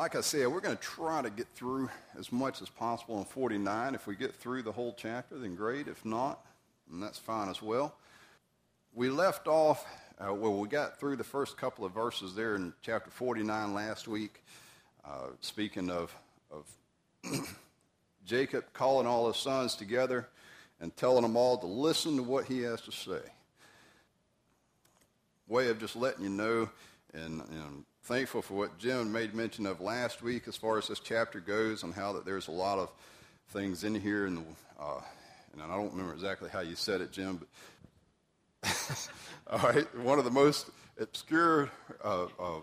like I said, we're going to try to get through as much as possible in 49. If we get through the whole chapter, then great. If not, then that's fine as well. We left off, uh, well, we got through the first couple of verses there in chapter 49 last week, uh, speaking of, of Jacob calling all his sons together and telling them all to listen to what he has to say. Way of just letting you know and, and thankful for what Jim made mention of last week as far as this chapter goes and how that there's a lot of things in here and, uh, and I don't remember exactly how you said it, Jim, but all right, one of the most obscure uh, uh,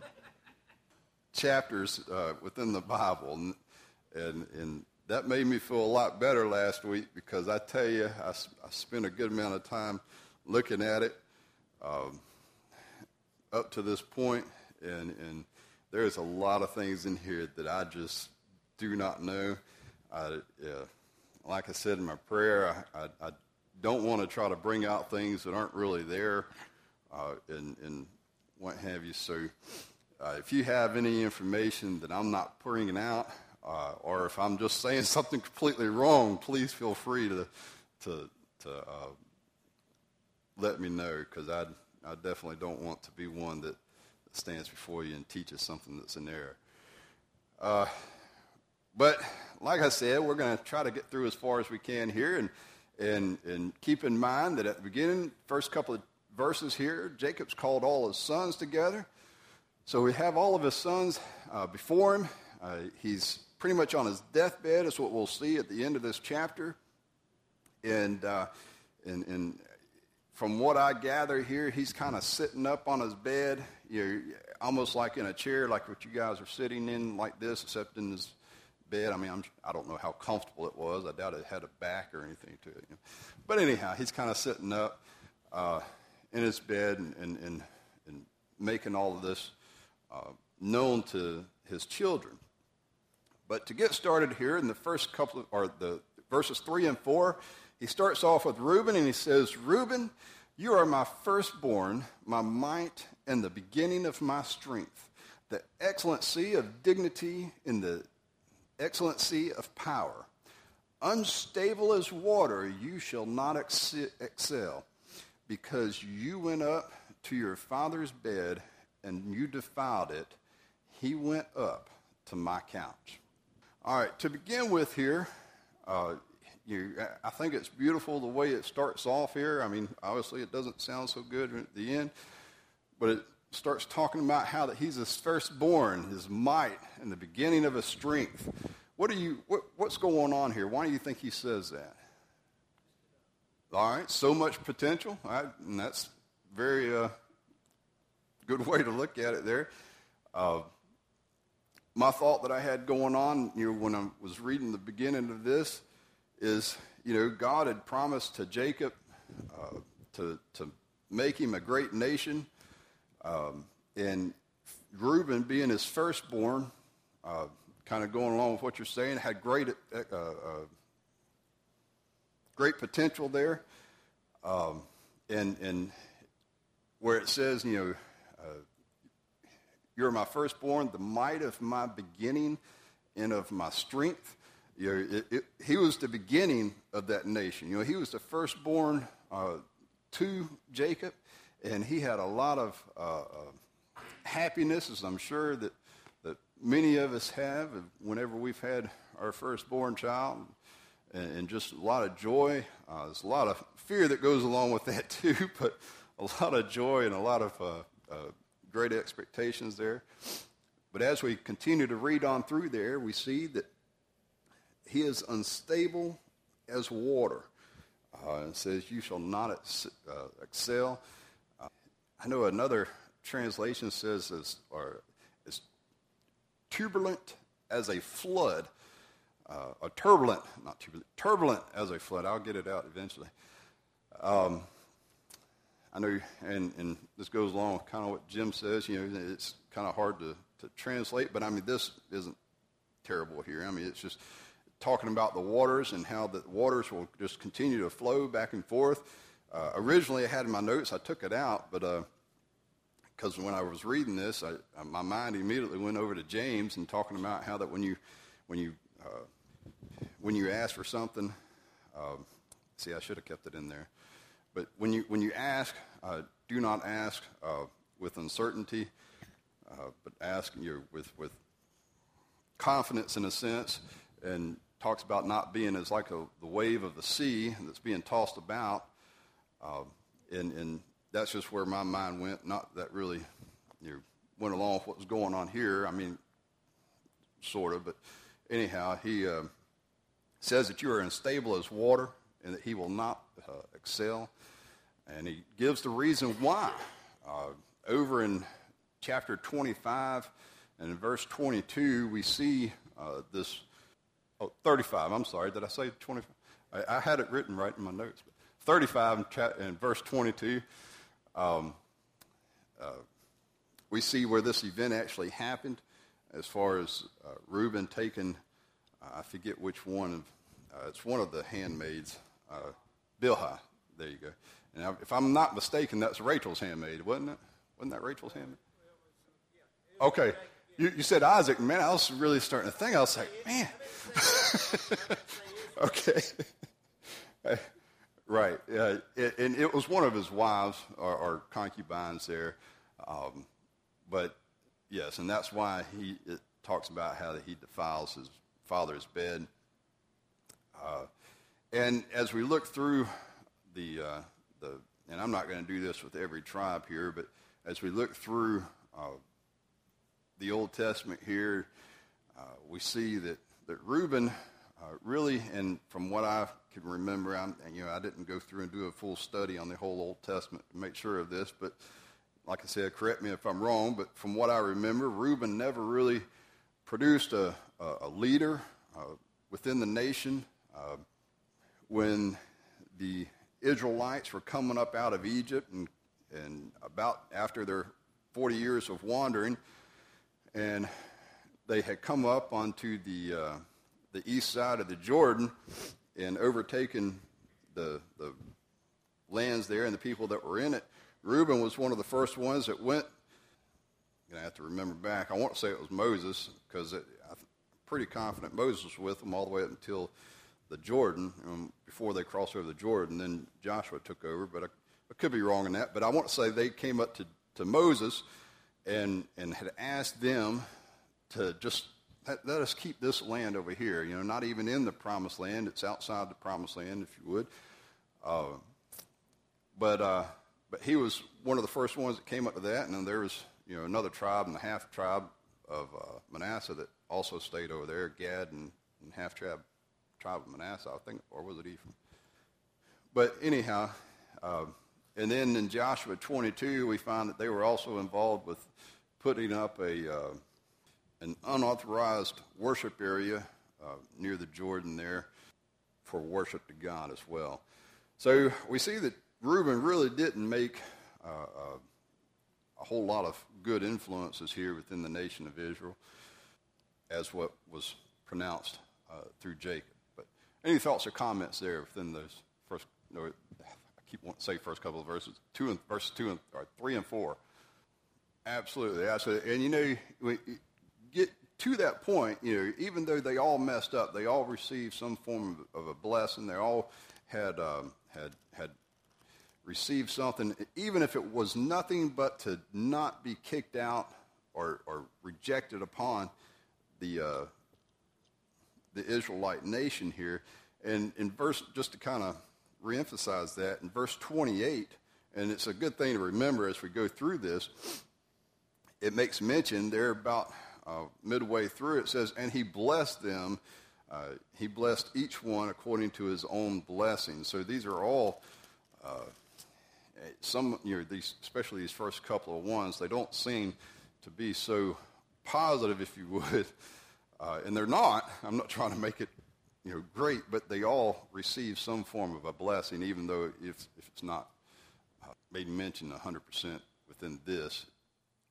chapters uh, within the Bible, and, and, and that made me feel a lot better last week because I tell you, I, I spent a good amount of time looking at it um, up to this point, and, and there's a lot of things in here that I just do not know. I, like I said in my prayer, I, I, I don't want to try to bring out things that aren't really there uh, and, and what have you. So uh, if you have any information that I'm not bringing out, uh, or if I'm just saying something completely wrong, please feel free to, to, to uh, let me know because I, I definitely don't want to be one that stands before you and teaches something that's in error. Uh, but like I said, we're going to try to get through as far as we can here, and and and keep in mind that at the beginning, first couple of verses here, Jacob's called all his sons together. So we have all of his sons uh, before him. Uh, he's pretty much on his deathbed, is what we'll see at the end of this chapter. And uh, and, and from what I gather here, he's kind of sitting up on his bed, you know, almost like in a chair, like what you guys are sitting in, like this, except in his bed. I mean, I'm, I do not know how comfortable it was. I doubt it had a back or anything to it. You know. But anyhow, he's kind of sitting up uh, in his bed and, and, and, and, making all of this uh, known to his children. But to get started here in the first couple of, or the verses 3 and 4, he starts off with Reuben and he says, Reuben, you are my firstborn, my might, and the beginning of my strength, the excellency of dignity in the excellency of power. Unstable as water, you shall not excel, because you went up to your father's bed and you defiled it. He went up to my couch. All right, to begin with here, uh, you, I think it's beautiful the way it starts off here. I mean, obviously it doesn't sound so good at the end, but it starts talking about how that he's his firstborn, his might, and the beginning of his strength. What are you? What, what's going on here? Why do you think he says that? All right, so much potential, I, and that's very uh, good way to look at it. There, uh, my thought that I had going on, you know, when I was reading the beginning of this, is you know God had promised to Jacob uh, to to make him a great nation, um, and Reuben being his firstborn, uh, kind of going along with what you're saying, had great uh, uh, great potential there, um, and and where it says you know. Uh, you're my firstborn, the might of my beginning and of my strength. You know, it, it, he was the beginning of that nation. You know, he was the firstborn uh, to Jacob, and he had a lot of uh, uh, happiness, as I'm sure that, that many of us have whenever we've had our firstborn child, and, and just a lot of joy. Uh, there's a lot of fear that goes along with that, too, but a lot of joy and a lot of uh, uh, great expectations there. But as we continue to read on through there, we see that he is unstable as water. Uh, it says, You shall not ex- uh, excel. Uh, I know another translation says, as, or, is turbulent as a flood. Uh, turbulent, not turbulent, turbulent as a flood. I'll get it out eventually. Um, I know, and, and this goes along with kind of what Jim says. You know, it's kind of hard to, to translate, but I mean, this isn't terrible here. I mean, it's just talking about the waters and how the waters will just continue to flow back and forth. Uh, originally, I had in my notes, I took it out, but uh, because when I was reading this, I, uh, my mind immediately went over to James and talking about how that when you, when you, uh, when you ask for something, um, see, I should have kept it in there. But when you, when you ask, uh, do not ask uh, with uncertainty, uh, but ask you know, with, with confidence in a sense, and talks about not being as like a, the wave of the sea that's being tossed about. Uh, and, and that's just where my mind went. Not that really you know, went along with what was going on here. I mean, sort of, but anyhow, he uh, says that you are unstable as water and that he will not uh, excel. And he gives the reason why. Uh, over in chapter 25 and in verse 22, we see uh, this. Oh, 35, I'm sorry. Did I say 25? I, I had it written right in my notes. 35 and verse 22 um, uh, we see where this event actually happened as far as uh, Reuben taking, uh, I forget which one of, uh, it's one of the handmaids, uh, Bilhah. There you go. And if I'm not mistaken, that's Rachel's handmaid, wasn't it? Wasn't that Rachel's handmaid? Okay. You, you said Isaac, man, I was really starting to think. I was like, man. okay. Right. Yeah. It, and it was one of his wives or, or concubines there. Um, but yes, and that's why he talks about how he defiles his father's bed. Uh, and as we look through the, uh, the and I'm not going to do this with every tribe here, but as we look through uh, the Old Testament here, uh, we see that, that Reuben uh, really, and from what I can remember, I'm, you know, I didn't go through and do a full study on the whole Old Testament to make sure of this, but like I said, correct me if I'm wrong, but from what I remember, Reuben never really produced a, a, a leader uh, within the nation. Uh, when the Israelites were coming up out of Egypt and, and about after their 40 years of wandering, and they had come up onto the, uh, the east side of the Jordan, and overtaken the, the lands there and the people that were in it. Reuben was one of the first ones that went. I'm going to have to remember back. I want to say it was Moses because I'm pretty confident Moses was with them all the way up until the Jordan, um, before they crossed over the Jordan. Then Joshua took over, but I, I could be wrong in that. But I want to say they came up to, to Moses and, and had asked them to just let, let, us keep this land over here. You know, not even in the promised land. It's outside the promised land, if you would. Uh, but, uh, but he was one of the first ones that came up with that. And then there was, you know, another tribe and the half tribe of uh, Manasseh that also stayed over there, Gad and, and half tribe, tribe of Manasseh, I think, or was it Ephraim? But anyhow, uh, and then in Joshua 22, we find that they were also involved with putting up a uh, an unauthorized worship area uh, near the Jordan there for worship to God as well. So we see that Reuben really didn't make uh, uh, a whole lot of good influences here within the nation of Israel, as what was pronounced uh, through Jacob. But any thoughts or comments there within those first? Keep say first couple of verses, two and verses two and or three and four. Absolutely, absolutely. And you know, we, get to that point, you know, even though they all messed up, they all received some form of, of a blessing. They all had um, had had received something, even if it was nothing but to not be kicked out or, or rejected upon the uh, the Israelite nation here. And in verse, just to kind of reemphasize that, in verse 28, and it's a good thing to remember as we go through this. It makes mention there about uh, midway through, it says, And he blessed them. Uh, he blessed each one according to his own blessing. So these are all, uh, some, you know, these, especially these first couple of ones, they don't seem to be so positive, if you would. Uh, and they're not. I'm not trying to make it you know, great, but they all receive some form of a blessing, even though if, if it's not uh, made mention 100% within this,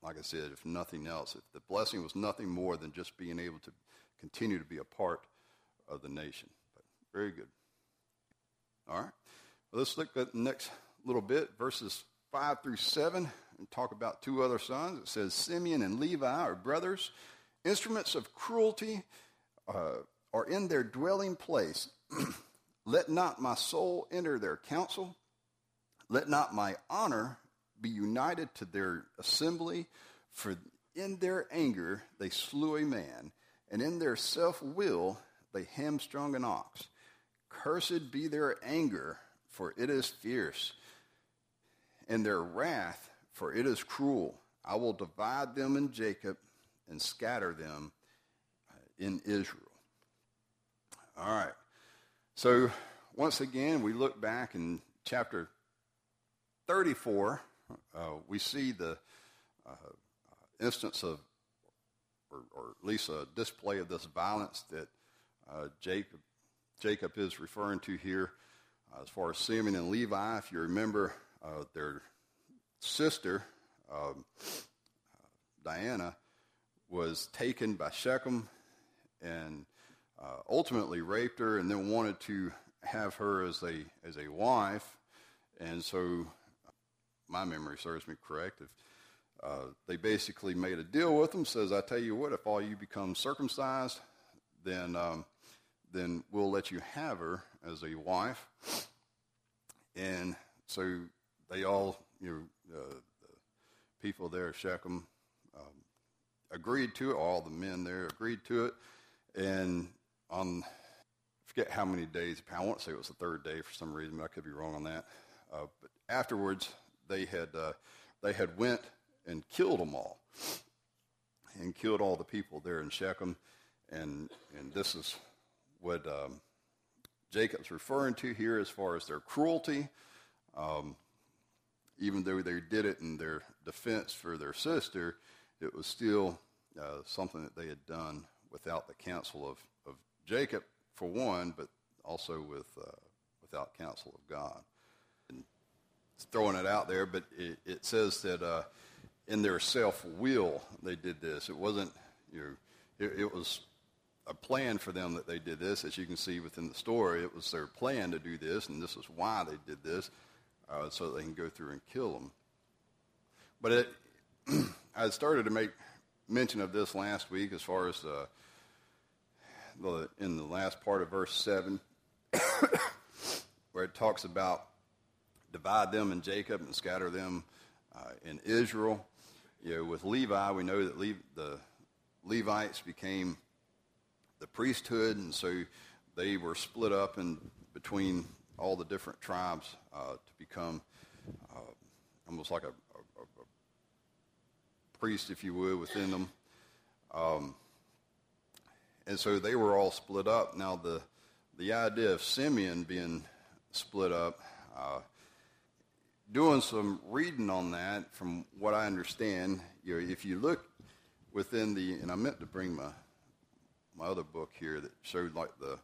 like I said, if nothing else, if the blessing was nothing more than just being able to continue to be a part of the nation. But very good. All right. Well, let's look at the next little bit, verses 5 through 7. and talk about two other sons. It says Simeon and Levi are brothers. Instruments of cruelty uh, are in their dwelling place. Let not my soul enter their council. Let not my honor be united to their assembly. For in their anger they slew a man, and in their self will they hamstrung an ox. Cursed be their anger, for it is fierce, and their wrath, for it is cruel. I will divide them in Jacob and scatter them uh, in Israel. All right. So, once again, we look back in chapter 34. Uh, we see the uh, instance of, or, or, at least a display of this violence that uh, Jacob, Jacob is referring to here. Uh, as far as Simeon and Levi, if you remember, uh, their sister, um, Dinah, was taken by Shechem and uh, ultimately raped her and then wanted to have her as a, as a wife. And so, my memory serves me correct. If, uh, they basically made a deal with them, says, I tell you what, if all you become circumcised, then, um, then we'll let you have her as a wife. And so they all, you know, uh, the people there, Shechem, um, agreed to it. All the men there agreed to it. And on, forget how many days, I want to say it was the third day for some reason, but I could be wrong on that. Uh, but afterwards, they had, uh, they had went and killed them all and killed all the people there in Shechem. And, and this is what um, Jacob's referring to here as far as their cruelty. Um, even though they did it in their defense for their sister, it was still uh, something that they had done without the counsel of Jacob, for one, but also with, uh, without counsel of God. And throwing it out there, but it, it says that uh, in their self will they did this. It wasn't, you know, it, it was a plan for them that they did this. As you can see within the story, it was their plan to do this, and this is why they did this, uh, so they can go through and kill them. But it, I started to make mention of this last week as far as uh, the, in the last part of verse 7, where it talks about divide them in Jacob and scatter them uh, in Israel. You know, with Levi, we know that Le- the Levites became the priesthood, and so they were split up in between all the different tribes uh, to become uh, almost like a, a, a, priest, if you would, within them. Um, and so they were all split up. Now, the, the idea of Simeon being split up, uh, doing some reading on that, from what I understand, you know, if you look within the, and I meant to bring my, my other book here that showed like the,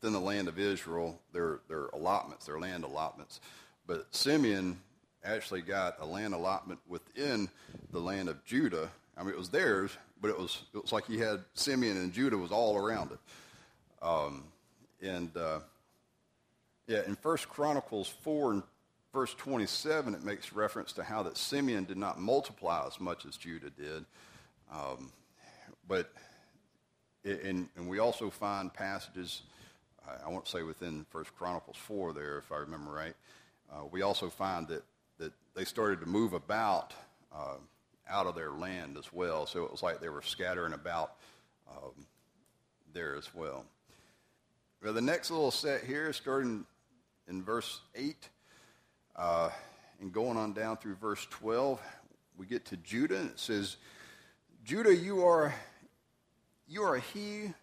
within the land of Israel, their, their allotments, their land allotments. But Simeon actually got a land allotment within the land of Judah. I mean, it was theirs, but it was it was like he had Simeon and Judah was all around it. Um, and uh, yeah, in First Chronicles four and verse twenty seven, it makes reference to how that Simeon did not multiply as much as Judah did, um, but and, and we also find passages. I won't say within First Chronicles four there, if I remember right. Uh, we also find that that they started to move about. Uh, out of their land as well. So it was like they were scattering about um, there as well. The next little set here, starting in verse 8 uh, and going on down through verse 12, we get to Judah, and it says, Judah, you are, you are he,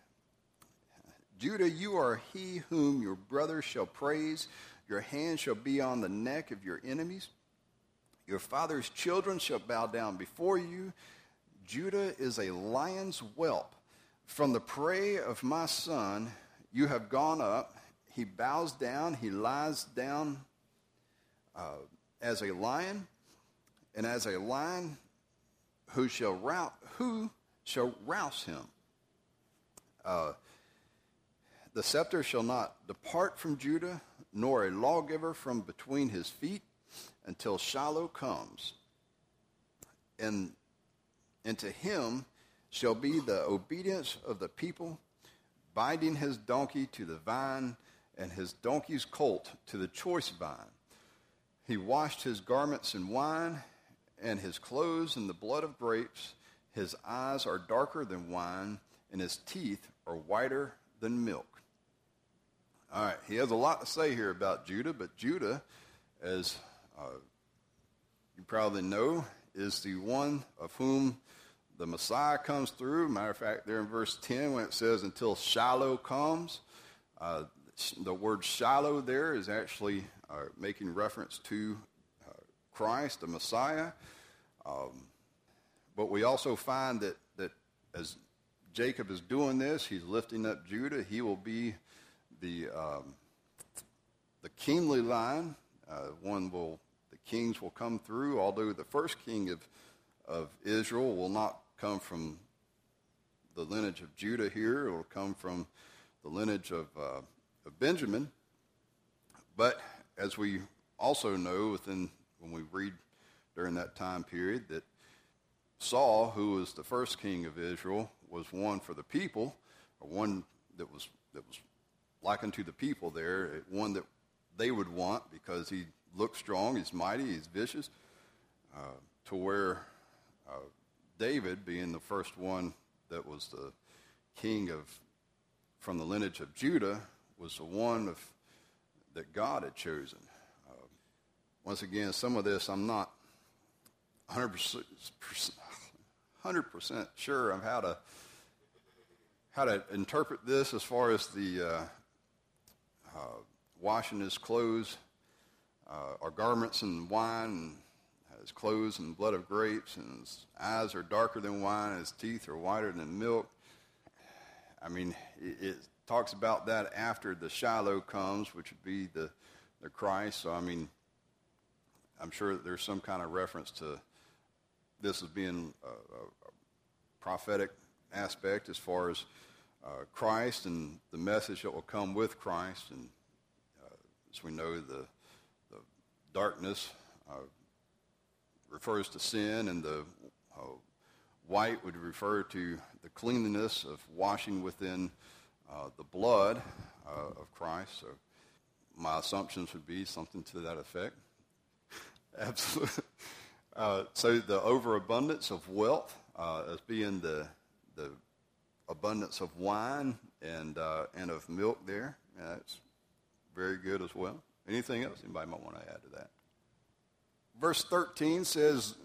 Judah, you are he whom your brothers shall praise. Your hand shall be on the neck of your enemies. Your father's children shall bow down before you. Judah is a lion's whelp. From the prey of my son, you have gone up. He bows down, he lies down uh, as a lion, and as a lion, who shall rout, who shall rouse him? Uh, the scepter shall not depart from Judah, nor a lawgiver from between his feet until Shiloh comes. And, and to him shall be the obedience of the people, binding his donkey to the vine and his donkey's colt to the choice vine. He washed his garments in wine and his clothes in the blood of grapes. His eyes are darker than wine, and his teeth are whiter than milk. All right, he has a lot to say here about Judah, but Judah, as uh, you probably know, is the one of whom the Messiah comes through. Matter of fact, there in verse 10, when it says, until Shiloh comes, uh, the word Shiloh there is actually uh, making reference to uh, Christ, the Messiah. Um, but we also find that, that as Jacob is doing this, he's lifting up Judah. He will be the, um, the kingly line. Uh, one will, the kings will come through, although the first king of, of Israel will not come from the lineage of Judah here. It will come from the lineage of, uh, of Benjamin. But as we also know within when we read during that time period that Saul, who was the first king of Israel, was one for the people, or one that was that was likened to the people there, one that they would want because he looked strong, he's mighty, he's vicious, uh, to where uh, David, being the first one that was the king of from the lineage of Judah, was the one of that God had chosen. Uh, once again, some of this I'm not 100%, 100% sure of how to how to interpret this as far as the uh, uh, washing his clothes uh, or garments in wine his clothes in blood of grapes and his eyes are darker than wine his teeth are whiter than milk. I mean, it, it talks about that after the Shiloh comes, which would be the, the Christ. So, I mean, I'm sure that there's some kind of reference to this as being a, a prophetic aspect as far as uh, Christ and the message that will come with Christ. And we know, the, the darkness uh, refers to sin, and the uh, white would refer to the cleanliness of washing within uh, the blood uh, of Christ. So my assumptions would be something to that effect. Absolutely. Uh, so the overabundance of wealth uh, as being the the abundance of wine and and of milk there. That's very good as well. Anything else anybody might want to add to that? Verse 13 says,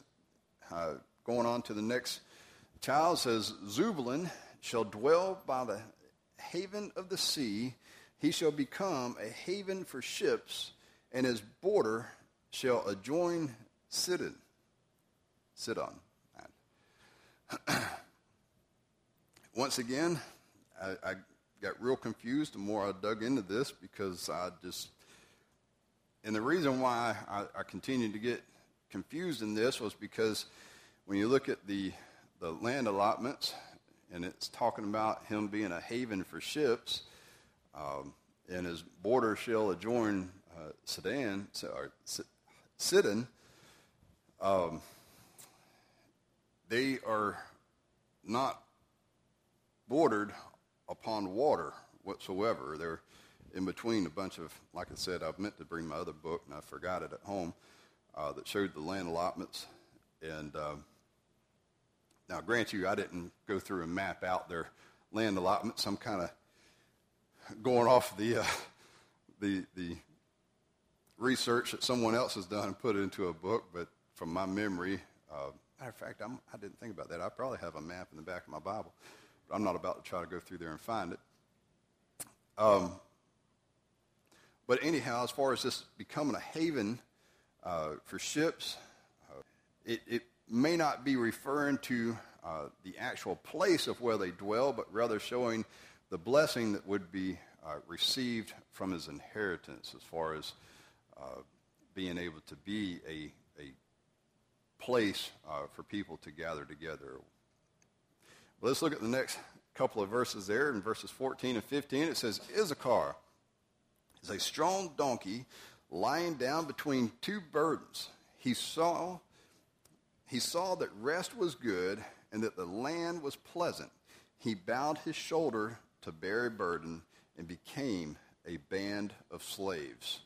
uh, going on to the next child, says, Zebulun shall dwell by the haven of the sea. He shall become a haven for ships, and his border shall adjoin Sidon. Sidon. Once again, I, I, got real confused the more I dug into this because I just, and the reason why I, I continued to get confused in this was because when you look at the, the land allotments, and it's talking about him being a haven for ships, um, and his border shall adjoin uh, Sedan, or Sidon, um, they are not bordered upon water whatsoever. They're in between a bunch of, like I said, I've meant to bring my other book and I forgot it at home uh, that showed the land allotments. And uh, now, grant you, I didn't go through and map out their land allotments. I'm kind of going off the, uh, the, the research that someone else has done and put it into a book, but from my memory, uh, matter of fact, I'm, I did not think about that. I probably have a map in the back of my Bible. I'm not about to try to go through there and find it. Um, but anyhow, as far as this becoming a haven uh, for ships, uh, it, it, may not be referring to uh, the actual place of where they dwell, but rather showing the blessing that would be uh, received from his inheritance as far as uh, being able to be a, a place uh, for people to gather together, let's look at the next couple of verses there. In verses 14 and 15, it says, Issachar is a strong donkey lying down between two burdens. he saw, he saw that rest was good and that the land was pleasant. He bowed his shoulder to bear a burden and became a band of slaves.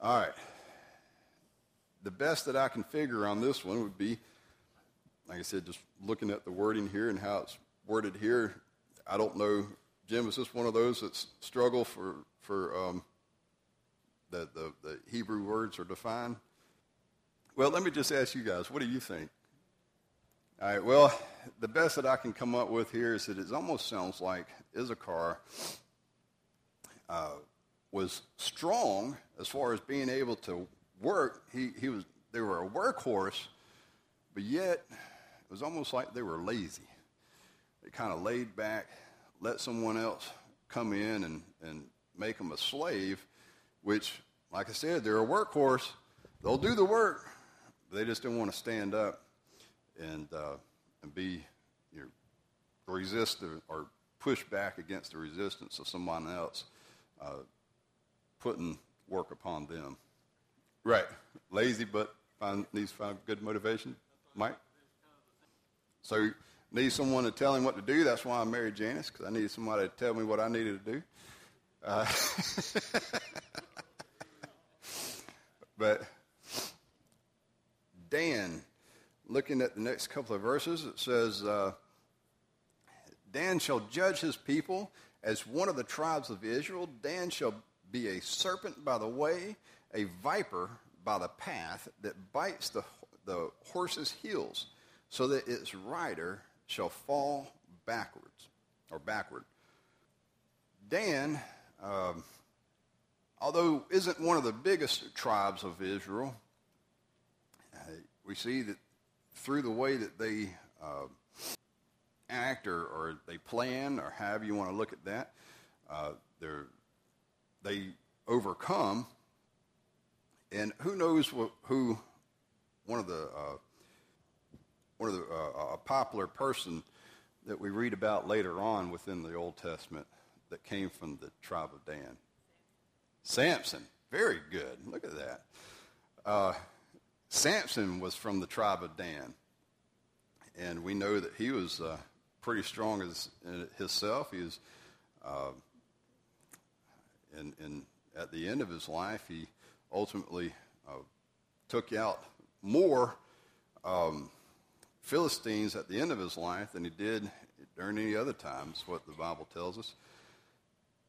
All right. The best that I can figure on this one would be, like I said, just looking at the wording here and how it's worded here. I don't know, Jim, is this one of those that struggle for, for um, the, the, the Hebrew words are defined? Well, let me just ask you guys, what do you think? All right, well, the best that I can come up with here is that it almost sounds like Issachar uh, was strong as far as being able to work. He, he was, they were a workhorse, but yet was almost like they were lazy. They kind of laid back, let someone else come in and, and make them a slave, which, like I said, they're a workhorse. They'll do the work, they just didn't want to stand up and, uh, and be, you know, resist or, or, push back against the resistance of someone else uh, putting work upon them. Right. Lazy, but find, needs to find good motivation. Mike? So need someone to tell him what to do. That's why I married Janice, because I needed somebody to tell me what I needed to do. Uh, but Dan, looking at the next couple of verses, it says, uh, Dan shall judge his people as one of the tribes of Israel. Dan shall be a serpent by the way, a viper by the path that bites the, the horse's heels, so that its rider shall fall backwards or backward. Dan, um, although isn't one of the biggest tribes of Israel, we see that through the way that they uh, act or, or, they plan or however you want to look at that, uh, they overcome. And who knows what, who one of the uh, one of the uh, a popular person that we read about later on within the Old Testament that came from the tribe of Dan. Samson, very good. Look at that. Uh, Samson was from the tribe of Dan. And we know that he was uh, pretty strong as himself. He was, uh, in, in, at the end of his life, he ultimately uh, took out more um, Philistines at the end of his life than he did during any other times, what the Bible tells us,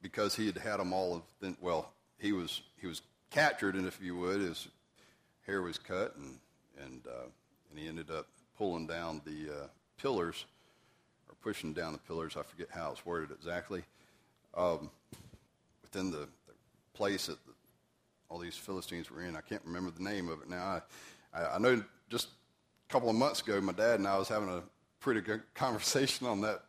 because he had had them all. Of, well, he was he was captured, and if you would, his hair was cut, and and uh, and he ended up pulling down the uh, pillars or pushing down the pillars. I forget how it's worded exactly. Um, within the, the place that the, all these Philistines were in, I can't remember the name of it now. I, I, I know just a couple of months ago, my dad and I was having a pretty good conversation on that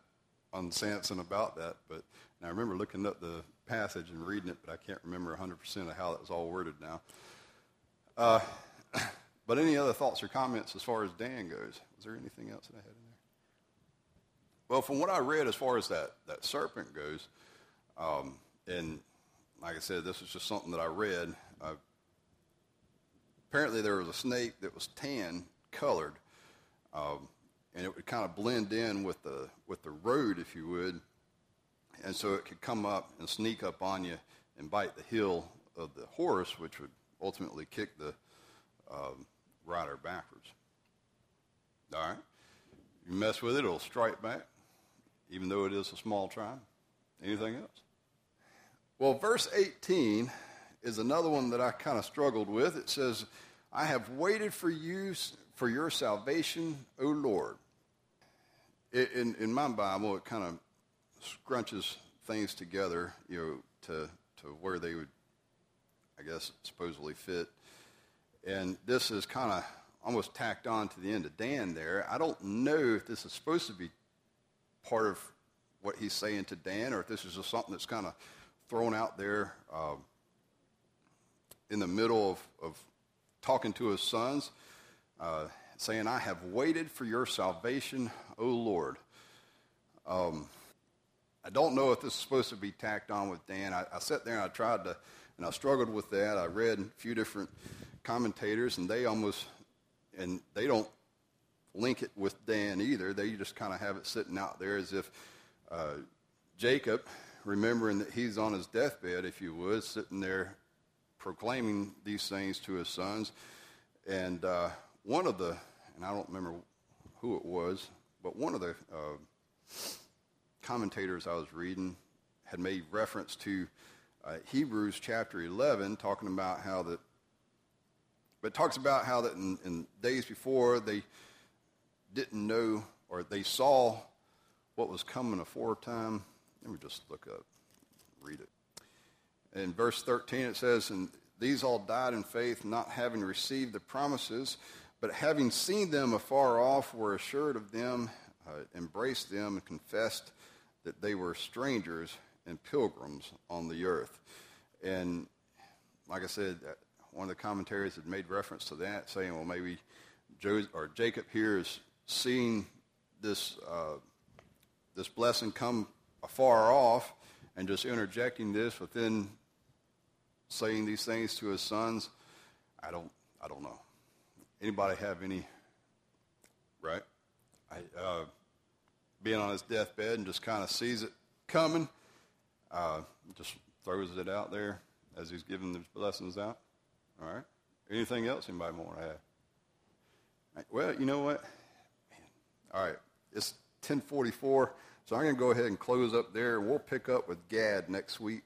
on Samson about that. But I remember looking up the passage and reading it, but I can't remember 100% of how that was all worded now. Uh, but any other thoughts or comments as far as Dan goes? Was there anything else that I had in there? Well, from what I read as far as that, that serpent goes, um, and like I said, this was just something that I read. Uh, apparently, there was a snake that was tan colored, um, and it would kind of blend in with the with the road, if you would, and so it could come up and sneak up on you and bite the heel of the horse, which would ultimately kick the um, rider backwards. All right? You mess with it, it'll strike back, even though it is a small tribe. Anything else? Well, verse 18 is another one that I kind of struggled with. It says, I have waited for you for your salvation, O Lord. In, in my Bible, it kind of scrunches things together, you know, to, to where they would, I guess, supposedly fit. And this is kind of almost tacked on to the end of Dan there. I don't know if this is supposed to be part of what he's saying to Dan or if this is just something that's kind of thrown out there uh, in the middle of, of, talking to his sons, uh, saying, I have waited for your salvation, O Lord. Um, I don't know if this is supposed to be tacked on with Dan. I, I sat there and I tried to, and I struggled with that. I read a few different commentators, and they almost, and they don't link it with Dan either. They just kind of have it sitting out there as if uh, Jacob, remembering that he's on his deathbed, if you would, sitting there proclaiming these things to his sons. And uh, one of the, and I don't remember who it was, but one of the uh, commentators I was reading had made reference to uh, Hebrews chapter 11, talking about how that, but talks about how that in, in days before they didn't know or they saw what was coming aforetime. Let me just look up, read it. In verse 13, it says, And these all died in faith, not having received the promises, but having seen them afar off, were assured of them, uh, embraced them, and confessed that they were strangers and pilgrims on the earth. And like I said, uh, one of the commentaries had made reference to that, saying, well, maybe Joseph, or Jacob here is seeing this, uh, this blessing come afar off and just interjecting this within saying these things to his sons. I don't, I don't know. Anybody have any, right? I, uh, being on his deathbed and just kind of sees it coming, uh, just throws it out there as he's giving the blessings out. All right. Anything else anybody want to add? Well, you know what? All right. It's 1044, so I'm going to go ahead and close up there, we'll pick up with Gad next week.